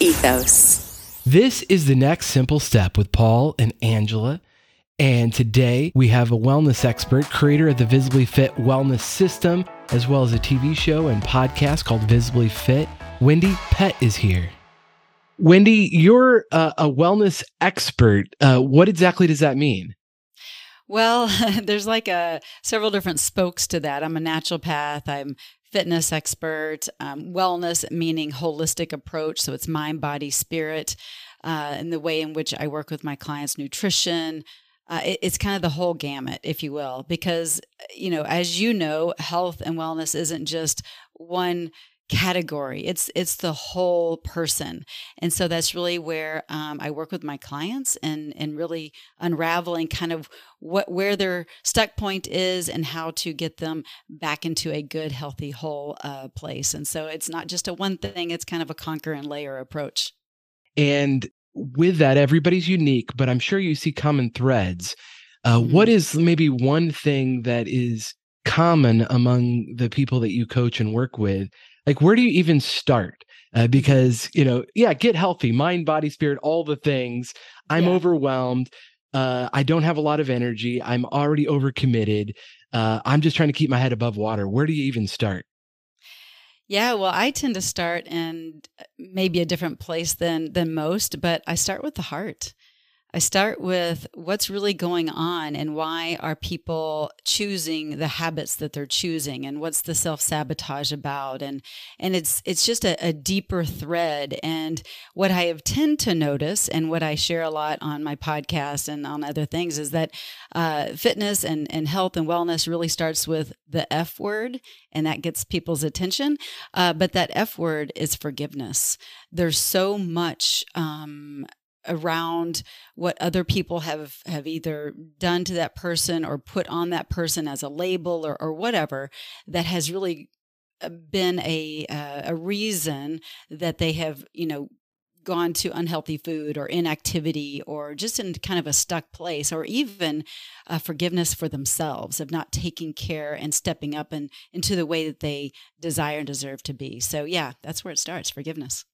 ethos. This is the next simple step with Paul and Angela. And today we have a wellness expert, creator of the Visibly Fit Wellness System, as well as a TV show and podcast called Visibly Fit. Wendie Pett is here. Wendie, you're uh, a wellness expert. Uh, what exactly does that mean? Well, there's like a several different spokes to that. I'm a naturopath. I'm fitness expert, um, wellness meaning holistic approach. So it's mind, body, spirit, uh, and the way in which I work with my clients, nutrition, uh, it, it's kind of the whole gamut, if you will, because, you know, as you know, health and wellness isn't just one category it's it's the whole person and so that's really where um, i work with my clients and and really unraveling kind of what where their stuck point is and how to get them back into a good healthy whole uh, place and so it's not just a one thing it's kind of a conquer and layer approach and with that, everybody's unique, but I'm sure you see common threads. Uh, mm-hmm. what is maybe one thing that is common among the people that you coach and work with? Like, where do you even start? Uh, because, you know, yeah, get healthy, mind, body, spirit, all the things. I'm yeah. overwhelmed. Uh, I don't have a lot of energy. I'm already overcommitted. Uh, I'm just trying to keep my head above water. Where do you even start? Yeah, well, I tend to start in uh, maybe a different place than than most, but I start with the heart. I start with what's really going on and why are people choosing the habits that they're choosing and what's the self-sabotage about? And and it's it's just a, a, deeper thread. And what I have tend to notice and what I share a lot on my podcast and on other things is that uh, fitness and, and health and wellness really starts with the F word and that gets people's attention. Uh, but that F word is forgiveness. There's so much um, around what other people have have either done to that person or put on that person as a label or, or whatever that has really uh, been a uh, a reason that they have you know gone to unhealthy food or inactivity or just in kind of a stuck place or even uh, forgiveness for themselves of not taking care and stepping up and into the way that they desire and deserve to be. So yeah that's where it starts forgiveness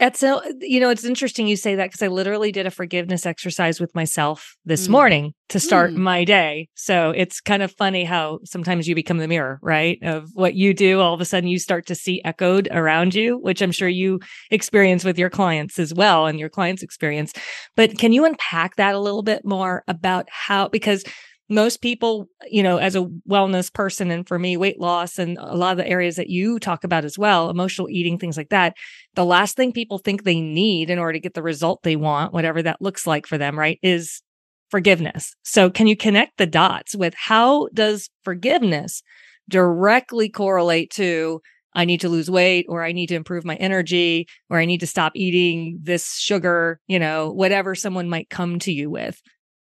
it's so you know it's interesting you say that because I literally did a forgiveness exercise with myself this Mm. morning to start Mm. my day. So it's kind of funny how sometimes you become the mirror, right? Of what you do, all of a sudden you start to see echoed around you, which I'm sure you experience with your clients as well and your clients experience. But can you unpack that a little bit more about how because most people, you know, as a wellness person, and for me, weight loss and a lot of the areas that you talk about as well, emotional eating, things like that, the last thing people think they need in order to get the result they want, whatever that looks like for them, right, is forgiveness. So, can you connect the dots with how does forgiveness directly correlate to I need to lose weight or I need to improve my energy or I need to stop eating this sugar, you know, whatever someone might come to you with?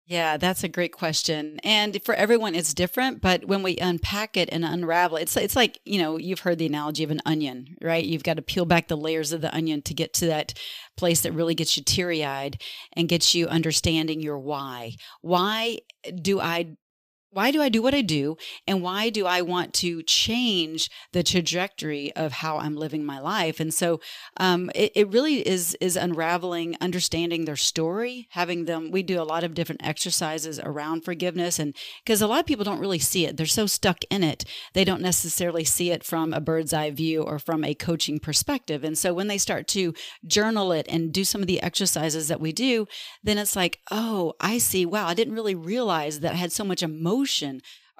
Yeah, that's a great question. And for everyone it's different, but when we unpack it and unravel, it's it's like, you know, you've heard the analogy of an onion, right? You've got to peel back the layers of the onion to get to that place that really gets you teary-eyed and gets you understanding your why. Why do I why do I do what I do? And why do I want to change the trajectory of how I'm living my life? And so um, it, it really is is unraveling, understanding their story, having them. We do a lot of different exercises around forgiveness, and because a lot of people don't really see it, they're so stuck in it, they don't necessarily see it from a bird's eye view or from a coaching perspective. And so when they start to journal it and do some of the exercises that we do, then it's like, oh, I see. Wow, I didn't really realize that I had so much emotion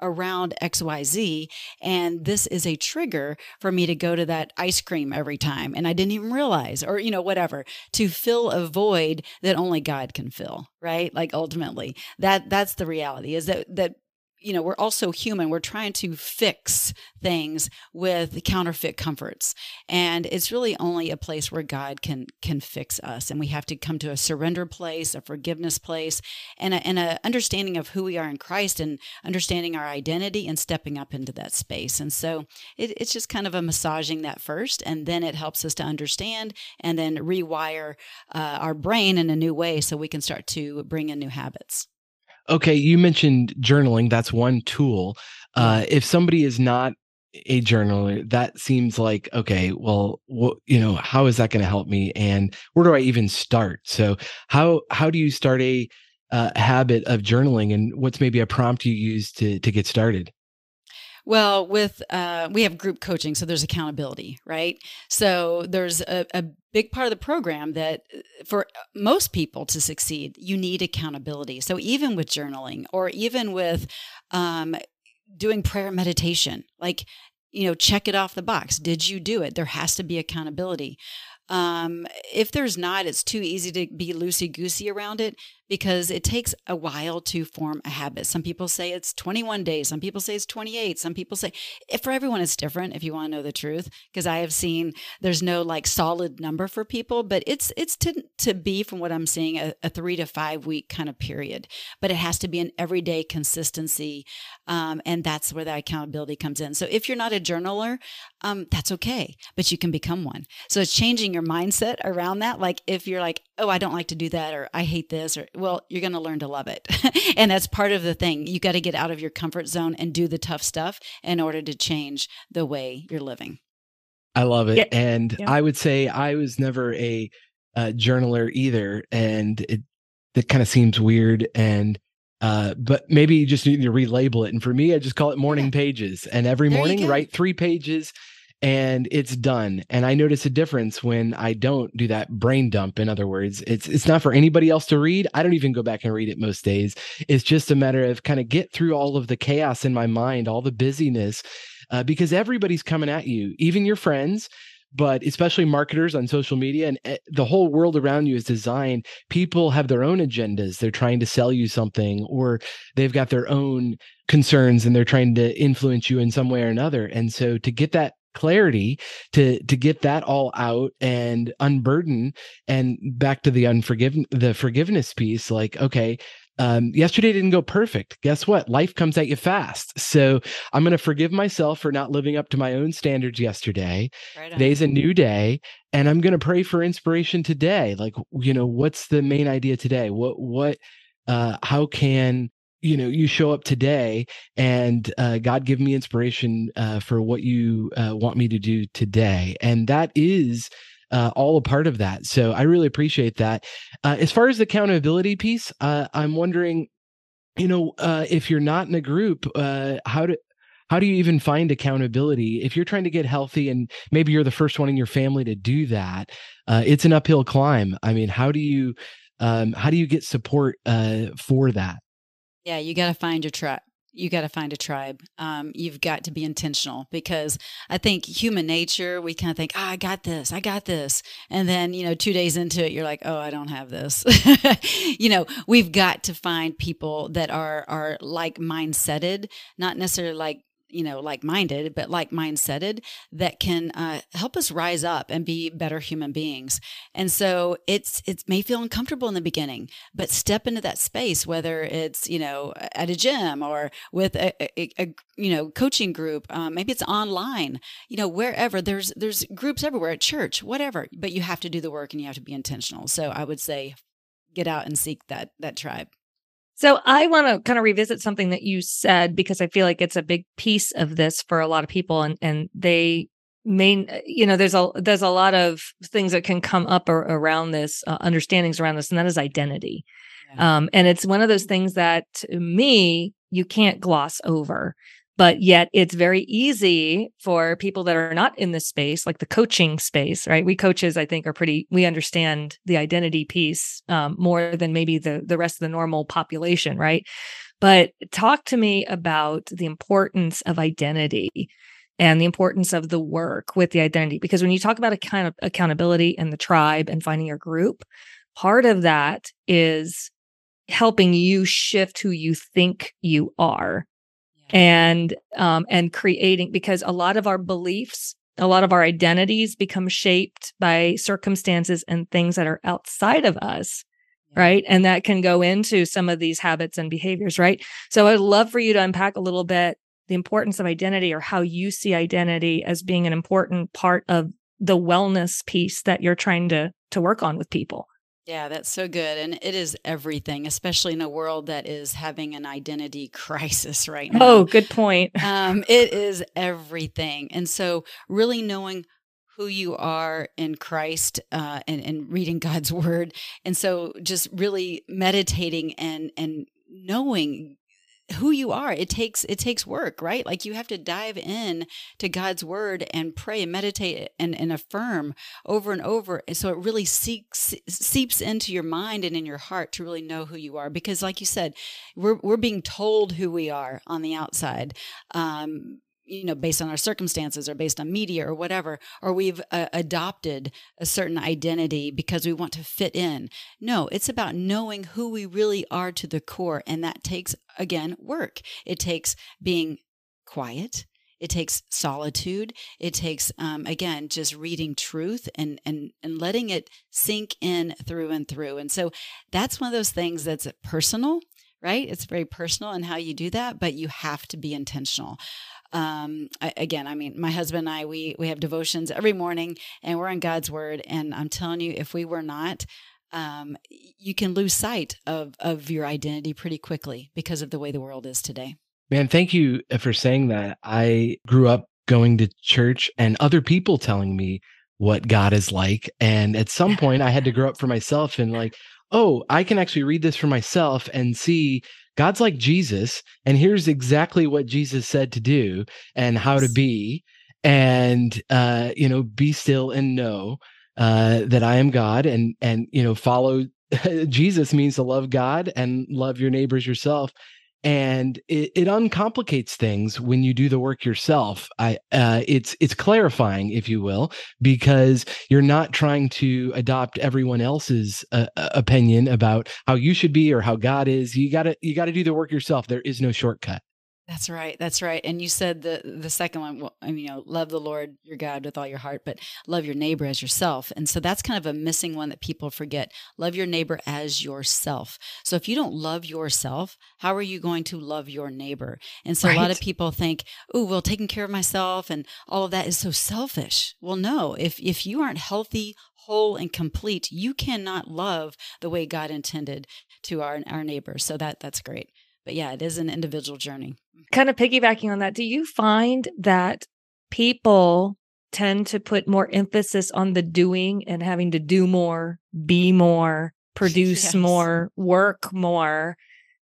around XYZ. And this is a trigger for me to go to that ice cream every time. And I didn't even realize, or, you know, whatever, to fill a void that only God can fill, right? Like ultimately, that that's the reality is that that you know, we're also human. We're trying to fix things with counterfeit comforts. And it's really only a place where God can can fix us. And we have to come to a surrender place, a forgiveness place, and a, and a understanding of who we are in Christ and understanding our identity and stepping up into that space. And so it, it's just kind of a massaging that first, and then it helps us to understand and then rewire uh, our brain in a new way so we can start to bring in new habits. Okay, you mentioned journaling. That's one tool. Uh, if somebody is not a journaler, that seems like okay. Well, what you know, how is that going to help me, and where do I even start? So how how do you start a uh, habit of journaling, and what's maybe a prompt you use to to get started? Well, with uh, we have group coaching, so there's accountability, right? So there's a, a big part of the program that uh, for most people to succeed, you need accountability. So even with journaling, or even with um, doing prayer meditation, like you know, check it off the box. Did you do it? There has to be accountability. Um, if there's not, it's too easy to be loosey goosey around it because it takes a while to form a habit. Some people say it's 21 days, some people say it's 28, some people say for everyone it's different if you want to know the truth because I have seen there's no like solid number for people, but it's it's to to be from what I'm seeing a, a 3 to 5 week kind of period. But it has to be an everyday consistency um, and that's where that accountability comes in. So if you're not a journaler, um, that's okay, but you can become one. So it's changing your mindset around that like if you're like, "Oh, I don't like to do that," or "I hate this," or well, you're going to learn to love it. and that's part of the thing. You got to get out of your comfort zone and do the tough stuff in order to change the way you're living. I love it. Yeah. And yeah. I would say I was never a, a journaler either. And it, it kind of seems weird. And uh, but maybe you just need to relabel it. And for me, I just call it morning yeah. pages. And every there morning, write three pages and it's done. And I notice a difference when I don't do that brain dump. In other words, it's it's not for anybody else to read. I don't even go back and read it most days. It's just a matter of kind of get through all of the chaos in my mind, all the busyness, uh, because everybody's coming at you, even your friends but especially marketers on social media and eh, the whole world around you is designed people have their own agendas they're trying to sell you something or they've got their own concerns and they're trying to influence you in some way or another and so to get that clarity to to get that all out and unburden and back to the unforgiven the forgiveness piece like okay um, yesterday didn't go perfect. Guess what? Life comes at you fast. So I'm going to forgive myself for not living up to my own standards yesterday. Right Today's a new day, and I'm going to pray for inspiration today. Like, you know, what's the main idea today? What, what, uh, how can you know you show up today and uh, god give me inspiration uh, for what you uh, want me to do today. And that is uh, all a part of that. So i really appreciate that. Uh, as far as the accountability piece uh, i'm wondering you know if you're not in a group how do how do you even find accountability? If you're trying to get healthy and maybe you're the first one in your family to do that it's an uphill climb. I mean how do you um, how do you get support for that yeah, you got to find your tribe. You got to find a tribe. Um, you've got to be intentional because I think human nature, we kind of think, oh, I got this, I got this. And then, you know, two days into it, you're like, oh, I don't have this. you know, we've got to find people that are, are like mindseted, not necessarily like you know, like minded, but like mindseted that can uh, help us rise up and be better human beings. And so it's, it may feel uncomfortable in the beginning, but step into that space, whether it's, you know, at a gym or with a, a, a you know, coaching group, um, maybe it's online, you know, wherever there's, there's groups everywhere at church, whatever, but you have to do the work and you have to be intentional. So I would say get out and seek that, that tribe. So I want to kind of revisit something that you said because I feel like it's a big piece of this for a lot of people and and they main uh, you know there's a there's a lot of things that can come up or, around this uh, understandings around this and that is identity. Yeah. Um and it's one of those things that to me you can't gloss over but yet it's very easy for people that are not in this space like the coaching space right? We coaches i think are pretty we understand the identity piece um, more than maybe the the rest of the normal population right? But talk to me about the importance of identity and the importance of the work with the identity because when you talk about kind of accountability and the tribe and finding your group part of that is helping you shift who you think you are and um, and creating because a lot of our beliefs a lot of our identities become shaped by circumstances and things that are outside of us yeah. right? And that can go into some of these habits and behaviors right? So i'd love for you to unpack a little bit the importance of identity or how you see identity as being an important part of the wellness piece that you're trying to to work on with people Yeah, that's so good. And it is everything, especially in a world that is having an identity crisis right now. Oh, good point. um, it is everything. And so, really knowing who you are in Christ uh, and, and reading God's word. And so, just really meditating and, and knowing who you are. It takes it takes work right? Like you have to dive in to god's word and pray and meditate and, and affirm over and over. So it really seeks seeps into your mind and in your heart to really know who you are. Because like you said we're, we're being told who we are on the outside. Um, you know, based on our circumstances or based on media or whatever, or we've uh, adopted a certain identity because we want to fit in. No, it's about knowing who we really are to the core. And that takes, again, work. It takes being quiet. It takes solitude. It takes, um, again, just reading truth and, and, and letting it sink in through and through. And so that's one of those things that's personal right? It's very personal in how you do that, but you have to be intentional um, I, again, I mean, my husband and I, we we have devotions every morning, and we're in God's Word. And I'm telling you, if we were not, um, you can lose sight of of your identity pretty quickly because of the way the world is today. Man, thank you uh, for saying that. I grew up going to church, and other people telling me what God is like, and at some point, I had to grow up for myself and like, oh, I can actually read this for myself and see God's like Jesus, and here's exactly what Jesus said to do and how to be, and uh, you know, be still and know uh, that I am God, and and you know, follow Jesus means to love God and love your neighbors yourself and it, it, uncomplicates things when you do the work yourself. I uh, it's it's clarifying if you will because you're not trying to adopt everyone else's uh, uh opinion about how you should be or how god is. You got to you got to do the work yourself. There is no shortcut that's right. That's right. And you said the the second one, well, I mean, you know, love the Lord your God with all your heart, but love your neighbor as yourself. And so that's kind of a missing one that people forget. Love your neighbor as yourself. So if you don't love yourself, how are you going to love your neighbor? And so right. a lot of people think, "Oh, well, taking care of myself and all of that is so selfish." Well, no. If if you aren't healthy, whole and complete, you cannot love the way God intended to our our neighbors. So that that's great but yeah, it is an individual journey. Kind of piggybacking on that, do you find that people tend to put more emphasis on the doing and having to do more, be more, produce yes. more, work more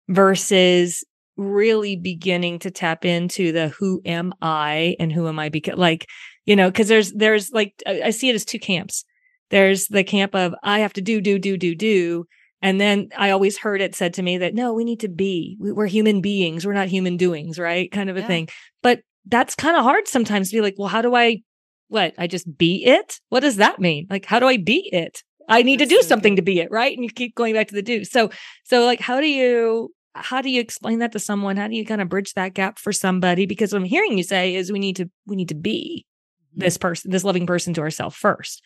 versus really beginning to tap into the who am I and who am I because like you know because there's there's like I see it as two camps there's the camp of I have to do do do do do and then I always heard it said to me that no, we need to be. We're human beings. We're not human doings, right? Kind of a yeah. thing. But that's kind of hard sometimes to be like, well, how do I, what? I just be it? What does that mean? Like, how do I be it? I need that's to do so something good. to be it, right? And you keep going back to the do. So, so like, how do you, how do you explain that to someone? How do you kind of bridge that gap for somebody? Because what I'm hearing you say is we need to, we need to be mm-hmm. this person, this loving person to ourselves first.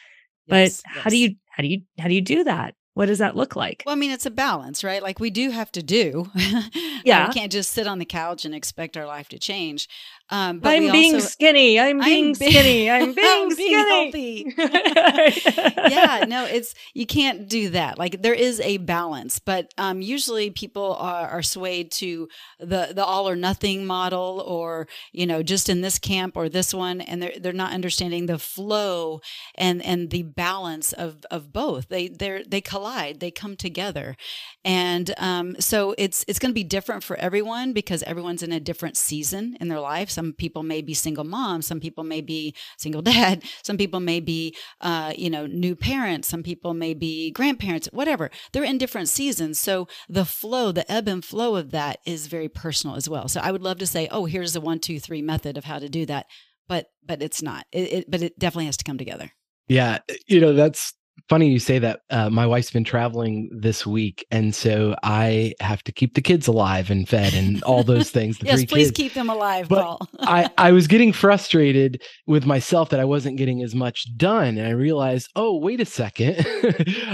Yes, but yes. how do you, how do you, how do you do that? What does that look like? Well, I mean, it's a balance, right? Like we do have to do. yeah. we can't just sit on the couch and expect our life to change. Um, but I'm being also, skinny. I'm being I'm skinny. I'm being, skinny. yeah, no, it's you can't do that. Like there is a balance, but um, usually people are, are swayed to the the all or nothing model, or you know, just in this camp or this one, and they're they're not understanding the flow and and the balance of of both. They they they collide. They come together, and um, so it's it's going to be different for everyone because everyone's in a different season in their life. Some people may be single moms, some people may be single dad, some people may be, uh, you know, new parents, some people may be grandparents, whatever. They're in different seasons. So the flow, the ebb and flow of that is very personal as well. So I would love to say, oh, here's the one, two, three method of how to do that. But but it's not. It, it, but it definitely has to come together. Yeah, you know that's funny you say that. Uh, my wife's been traveling this week, and so I have to keep the kids alive and fed and all those things. yes, please kids. keep them alive, but Paul. I I was getting frustrated with myself that I wasn't getting as much done, and I realized, oh, wait a second,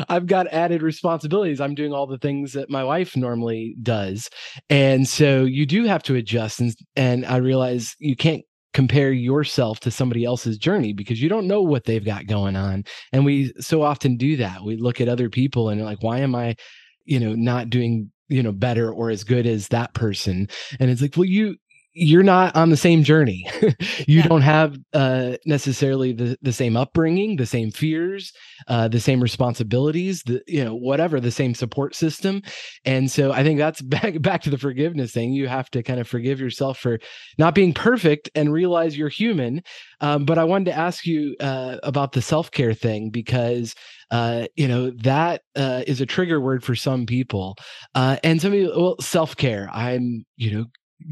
I've got added responsibilities. I'm doing all the things that my wife normally does, and so you do have to adjust. And and I realize you can't compare yourself to somebody else's journey because you don't know what they've got going on. And we so often do that. We look at other people and like, why am I, you know, not doing you know better or as good as that person and it's like well you you're not on the same journey. you yeah. don't have uh, necessarily the, the same upbringing, the same fears, uh, the same responsibilities, the you know whatever, the same support system. And so I think that's back back to the forgiveness thing. You have to kind of forgive yourself for not being perfect and realize you're human. Um, but I wanted to ask you uh, about the self care thing because uh, you know that uh, is a trigger word for some people, uh, and some people, well, self care. I'm you know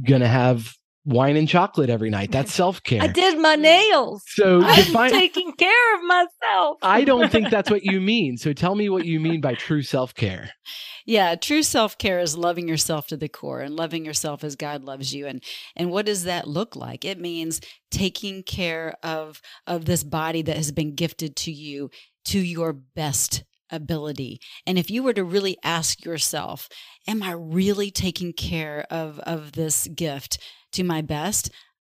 gonna have wine and chocolate every night. That's self care. I did my nails. So I'm define, taking care of myself. I don't think that's what you mean. So tell me what you mean by true self care. Yeah, true self care is loving yourself to the core and loving yourself as God loves you. And and what does that look like? It means taking care of of this body that has been gifted to you to your best ability. And if you were to really ask yourself, am I really taking care of, of this gift to my best?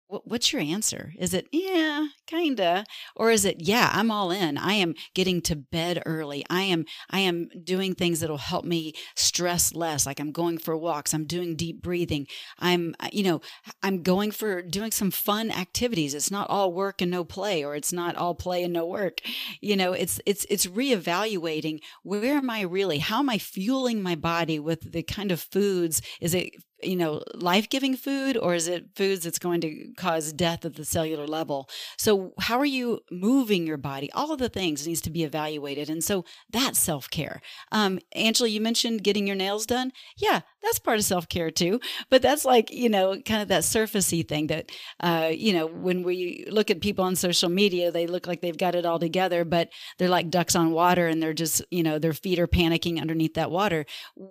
What's your answer? Is it, yeah, kinda? Or is it, yeah, I'm all in. I am getting to bed early. I am, I am doing things that'll help me stress less. Like I'm going for walks. I'm doing deep breathing. I'm, uh, you know, I'm going for doing some fun activities. It's not all work and no play, or it's not all play and no work. You know, it's, it's, it's reevaluating where am I really? How am I fueling my body with the kind of foods? Is it you know, life giving food or is it foods that's going to cause death at the cellular level? So, how are you moving your body? All of the things needs to be evaluated. And so that's self care. Um, Angela, you mentioned getting your nails done. Yeah, that's part of self care too. But that's like, you know, kind of that surfacey thing that, uh, you know, when we look at people on social media, they look like they've got it all together, but they're like ducks on water and they're just, you know, their feet are panicking underneath that water.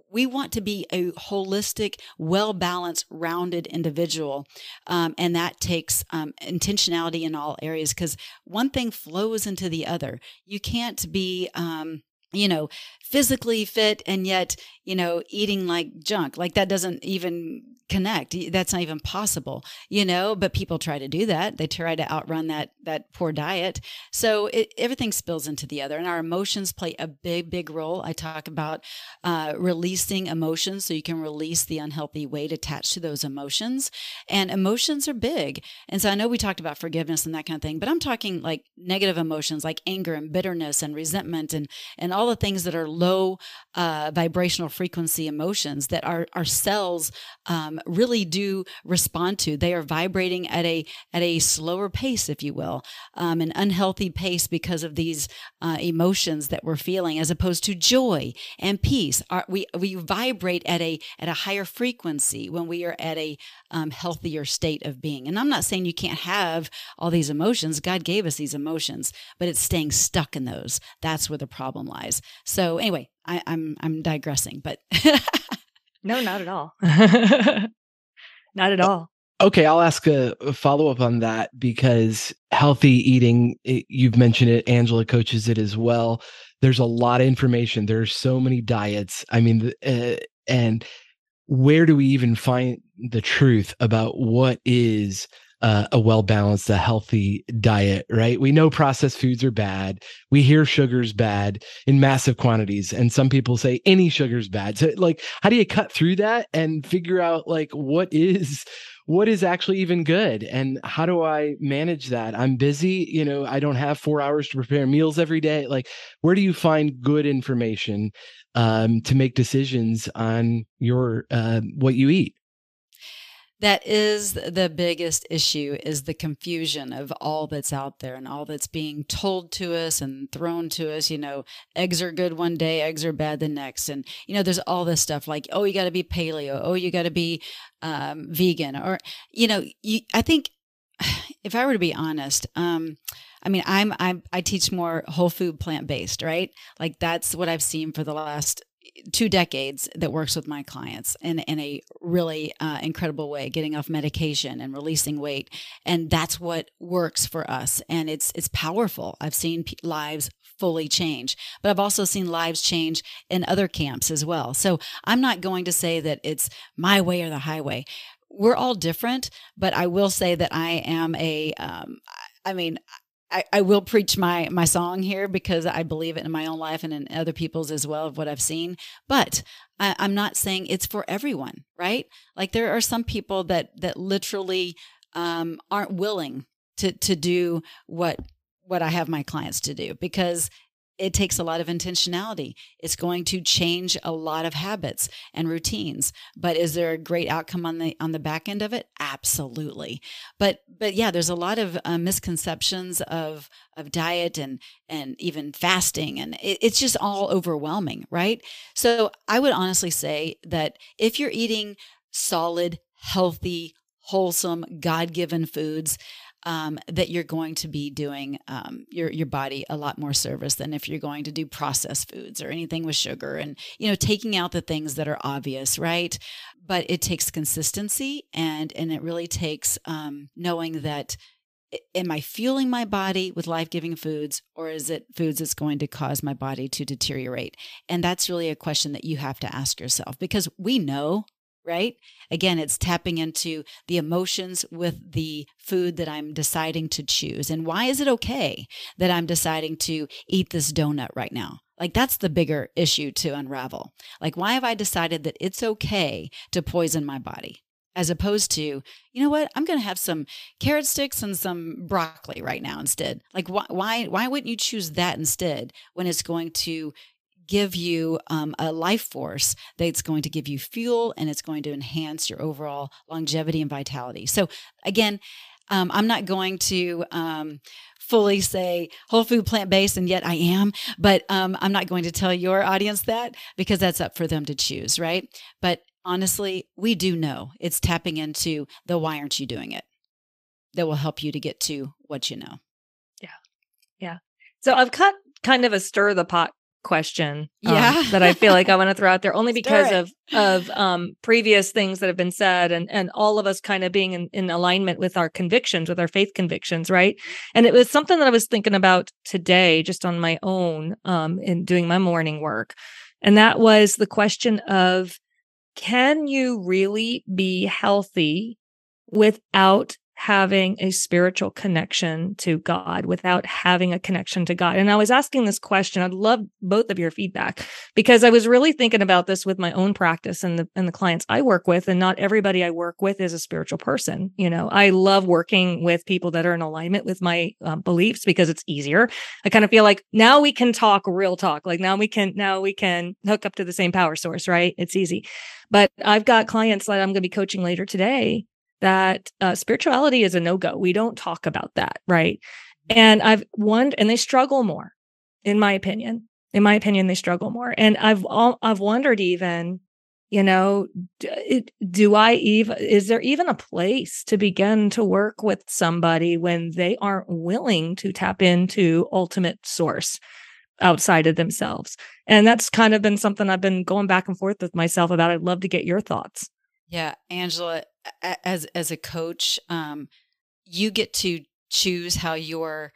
We want to be a holistic, well balanced, rounded individual. Um, and that takes um, intentionality in all areas because one thing flows into the other. You can't be, um, you know, physically fit and yet, you know, eating like junk. Like that doesn't even connect. That's not even possible, you know, but people try to do that. They try to outrun that that poor diet. So it, everything spills into the other and our emotions play a big big role. I talk about uh, releasing emotions so you can release the unhealthy weight attached to those emotions. And emotions are big. And so I know we talked about forgiveness and that kind of thing, but I'm talking like negative emotions like anger and bitterness and resentment and and all the things that are low uh, vibrational frequency emotions that our our cells um, really do respond to. They are vibrating at a at a slower pace, if you will, um, an unhealthy pace because of these uh, emotions that we're feeling, as opposed to joy and peace. Our, we we vibrate at a at a higher frequency when we are at a um, healthier state of being. And I'm not saying you can't have all these emotions. God gave us these emotions, but it's staying stuck in those. That's where the problem lies. So anyway, I, I'm I'm digressing, but No, not at all. not at all. Okay, I'll ask a, a follow up on that because healthy eating, it, you've mentioned it, Angela coaches it as well. There's a lot of information. There's so many diets. I mean, uh, and where do we even find the truth about what is uh, a well balanced, a healthy diet, right? We know processed foods are bad. We hear sugar's bad in massive quantities. And some people say any sugar's bad. So, like, how do you cut through that and figure out, like, what is what is actually even good and how do i manage that i'm busy you know i don't have four hours to prepare meals every day like where do you find good information um, to make decisions on your uh, what you eat that is the biggest issue is the confusion of all that's out there and all that's being told to us and thrown to us you know eggs are good one day eggs are bad the next and you know there's all this stuff like oh you got to be paleo oh you got to be um, vegan or you know you, i think if i were to be honest um, I mean, I'm, I'm I teach more whole food plant based, right? Like that's what I've seen for the last two decades that works with my clients in, in a really uh, incredible way, getting off medication and releasing weight. And that's what works for us. And it's, it's powerful. I've seen p- lives fully change, but I've also seen lives change in other camps as well. So I'm not going to say that it's my way or the highway we're all different, but I will say that I am a. Um, I mean, I, I will preach my my song here because I believe it in my own life and in other people's as well of what I've seen. But I, I'm not saying it's for everyone, right? Like there are some people that that literally um, aren't willing to to do what what I have my clients to do because it takes a lot of intentionality. It's going to change a lot of habits and routines. But is there a great outcome on the on the back end of it? Absolutely. But but yeah, there's a lot of uh, misconceptions of of diet and and even fasting, and it, it's just all overwhelming, right? So I would honestly say that if you're eating solid, healthy, wholesome, God given foods um, that you're going to be doing um, your your body a lot more service than if you're going to do processed foods or anything with sugar and you know taking out the things that are obvious, right? But it takes consistency and and it really takes um, knowing that am I fueling my body with life giving foods, or is it foods that's going to cause my body to deteriorate? And that's really a question that you have to ask yourself because we know right? Again, it's tapping into the emotions with the food that I'm deciding to choose. And why is it okay that I'm deciding to eat this donut right now? Like, that's the bigger issue to unravel. Like, why have I decided that it's okay to poison my body? As opposed to, you know what, I'm going to have some carrot sticks and some broccoli right now instead. Like, why, why, why wouldn't you choose that instead when it's going to give you um, a life force that's going to give you fuel and it's going to enhance your overall longevity and vitality. So, again, um, I'm not going to um, fully say whole food plant based, and yet I am, but um, I'm not going to tell your audience that because that's up for them to choose, right? But honestly, we do know it's tapping into the why aren't you doing it that will help you to get to what you know. Yeah. Yeah. So I've cut kind of a stir the pot question um, yeah. that I feel like I want to throw out there only because of of um, previous things that have been said and and all of us kind of being in, in alignment with our convictions with our faith convictions right? And it was something that I was thinking about today just on my own um, in doing my morning work. And that was the question of can you really be healthy without having a spiritual connection to God without having a connection to God. And I was asking this question. I'd love both of your feedback because I was really thinking about this with my own practice and the and the clients I work with. And not everybody I work with is a spiritual person. You know, I love working with people that are in alignment with my um, beliefs because it's easier. I kind of feel like now we can talk real talk. Like now we can now we can hook up to the same power source, right? It's easy. But I've got clients that I'm going to be coaching later today that uh, spirituality is a no go. We don't talk about that, right? And I've wondered, and they struggle more, in my opinion. In my opinion, they struggle more. And I've all, I've wondered even, you know, do I even is there even a place to begin to work with somebody when they aren't willing to tap into ultimate source? outside of themselves. And that's kind of been something I've been going back and forth with myself about. I'd love to get your thoughts. Yeah, Angela, as as a coach, um, you get to choose how your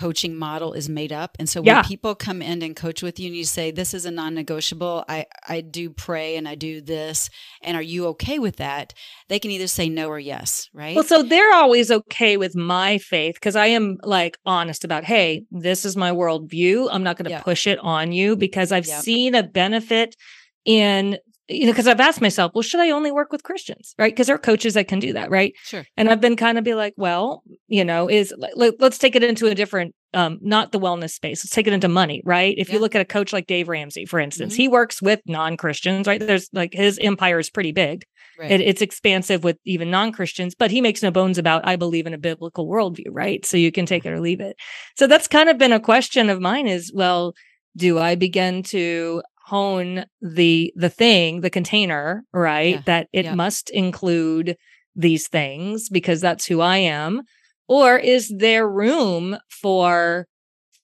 coaching model is made up. And so when yeah. people come in and coach with you and you say, this is a non-negotiable, I, I do pray and I do this. And are you okay with that? They can either say no or yes. Right. Well, so they're always okay with my faith because I am like honest about, Hey, this is my worldview. I'm not going to yeah. push it on you because I've yeah. seen a benefit in you know, because I've asked myself, well, should I only work with Christians? Right. Because there are coaches that can do that. Right. Sure. And I've been kind of be like, well, you know, is let, us take it into a different, um, not the wellness space. Let's take it into money. Right. If yeah. you look at a coach like Dave Ramsey, for instance, mm-hmm. he works with non Christians. Right. There's like his empire is pretty big. Right. It, it's expansive with even non Christians, but he makes no bones about, I believe in a biblical worldview. Right. So you can take it or leave it. So that's kind of been a question of mine is, well, do I begin to hone the the thing the container right yeah. that it yeah. must include these things because that's who i am or is there room for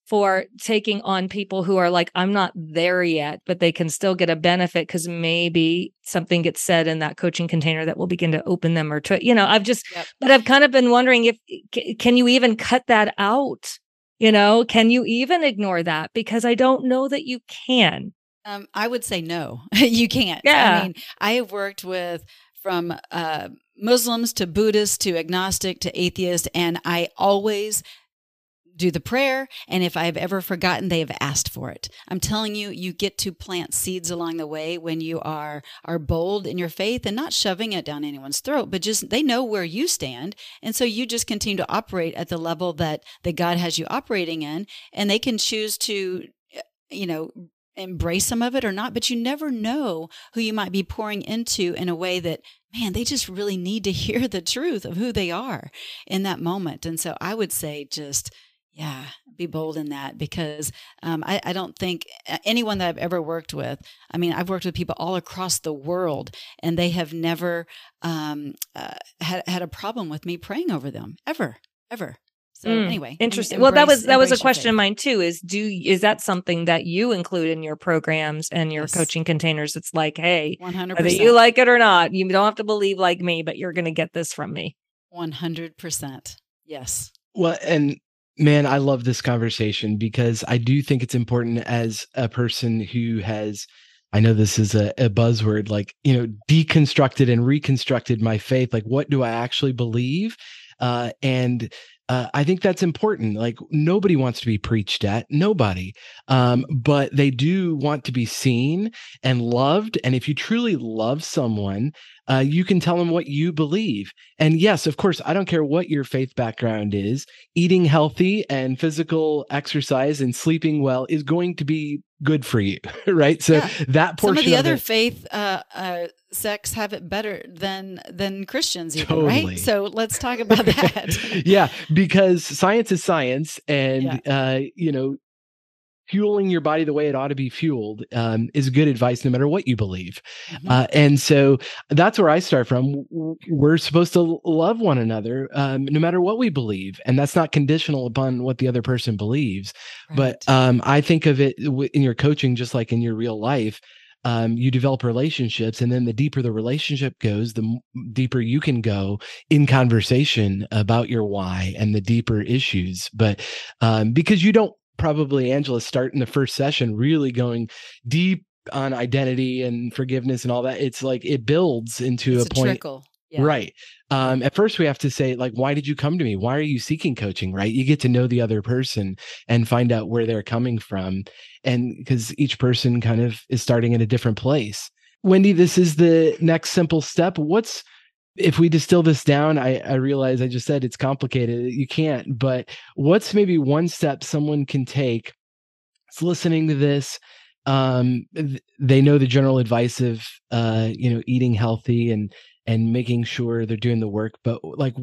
for taking on people who are like i'm not there yet but they can still get a benefit because maybe something gets said in that coaching container that will begin to open them or to you know i've just yep. but i've kind of been wondering if can you even cut that out you know can you even ignore that because i don't know that you can um, I would say no, you can't. Yeah. I mean, I have worked with from uh, Muslims to Buddhists to agnostic to atheist, and I always do the prayer. And if I've ever forgotten, they have asked for it. I'm telling you, you get to plant seeds along the way when you are are bold in your faith and not shoving it down anyone's throat, but just they know where you stand. And so you just continue to operate at the level that that God has you operating in, and they can choose to, you know, embrace some of it or not, but you never know who you might be pouring into in a way that, man, they just really need to hear the truth of who they are in that moment. And so I would say just, yeah, be bold in that because um, I, I, don't think anyone that I've ever worked with, I mean, I've worked with people all across the world and they have never um, uh, had, had a problem with me praying over them, ever, ever. So mm, anyway, interesting. Embrace, well, that was that was a question of mine too. Is do is that something that you include in your programs and your yes. coaching containers? It's like, hey, 100%. whether you like it or not, you don't have to believe like me, but you're going to get this from me. One hundred percent. Yes. Well, and man, I love this conversation because I do think it's important as a person who has. I know this is a, a buzzword, like, you know, deconstructed and reconstructed my faith. Like, what do I actually believe? Uh, and uh, I think that's important. Like nobody wants to be preached at, nobody, um, but they do want to be seen and loved. And if you truly love someone, uh, you can tell them what you believe. And yes, of course, I don't care what your faith background is. Eating healthy and physical exercise and sleeping well is going to be good for you, right? So yeah. that portion. Some of the of other it, faith uh, sects have it better than than Christians, even, totally. right? So let's talk about that. yeah, because science is science, and yeah. uh, you know, fueling your body the way it ought to be fueled um, is good advice no matter what you believe mm-hmm. uh, and so that's where i start from we're supposed to love one another um, no matter what we believe and that's not conditional upon what the other person believes right. but um, i think of it in your coaching just like in your real life um, you develop relationships and then the deeper the relationship goes the m- deeper you can go in conversation about your why and the deeper issues but um, because you don't probably Angela start in the first session really going deep on identity and forgiveness and all that. It's like it builds into it's a, a point. Trickle. Yeah. Right. Um, at first, we have to say, like, why did you come to me? Why are you seeking coaching? Right. You get to know the other person and find out where they're coming from. And because each person kind of is starting in a different place. Wendie, this is the next simple step. What's if we distill this down, I, I realize I just said it's complicated. You can't, but what's maybe one step someone can take? It's listening to this. Um, th- they know the general advice of, uh, you know, eating healthy and and making sure they're doing the work. But like,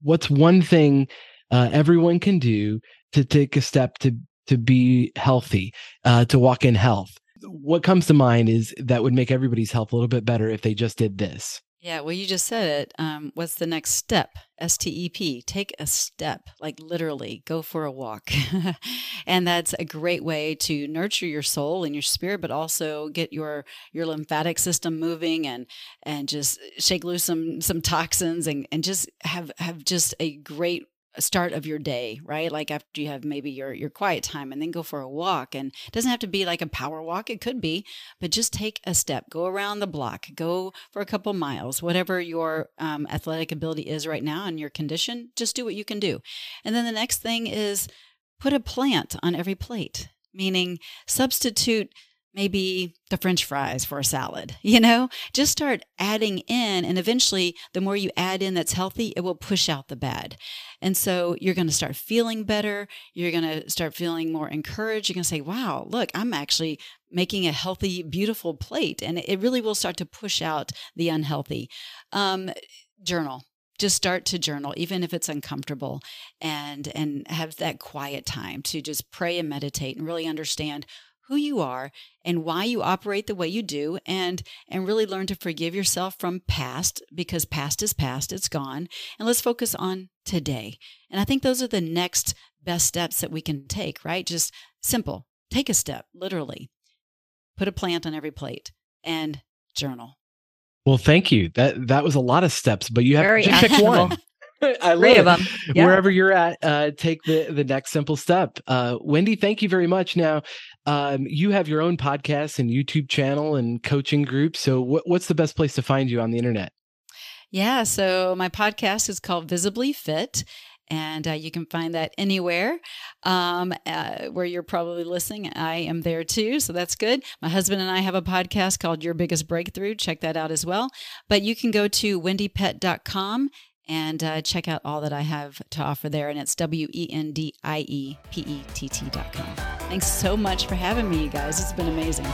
what's one thing uh, everyone can do to take a step to to be healthy, uh, to walk in health? What comes to mind is that would make everybody's health a little bit better if they just did this. Yeah, well, you just said it. Um, what's the next step? S T E P. Take a step, like literally, go for a walk. and that's a great way to nurture your soul and your spirit, but also get your your lymphatic system moving and and just shake loose some some toxins and and just have have just a great start of your day, right? Like after you have maybe your your quiet time and then go for a walk and it doesn't have to be like a power walk, it could be, but just take a step, go around the block, go for a couple miles, whatever your um, athletic ability is right now and your condition, just do what you can do. And then the next thing is put a plant on every plate, meaning substitute maybe the french fries for a salad you know? Just start adding in and eventually the more you add in that's healthy it will push out the bad. And so you're going to start feeling better you're going to start feeling more encouraged you're going to say wow look i'm actually making a healthy beautiful plate and it really will start to push out the unhealthy. Um, journal. Just start to journal even if it's uncomfortable and and have that quiet time to just pray and meditate and really understand who you are and why you operate the way you do and and really learn to forgive yourself from past because past is past it's gone and let's focus on today. And i think those are the next best steps that we can take right? Just simple. Take a step literally. Put a plant on every plate and journal. Well thank you. That that was a lot of steps but you have Very to pick one. I Three of them. Yeah. Wherever you're at, uh, take the the next simple step. Uh, Wendie, thank you very much. Now, um, you have your own podcast and YouTube channel and coaching group. So, what, what's the best place to find you on the internet? Yeah. So my podcast is called Visibly Fit. And uh, you can find that anywhere um, uh, where you're probably listening. I am there too, so that's good. My husband and I have a podcast called Your Biggest Breakthrough. Check that out as well. But you can go to wendiepett.com and uh, check out all that I have to offer there. And it's W E N D I E P E T T.com. Thanks so much for having me, you guys. It's been amazing.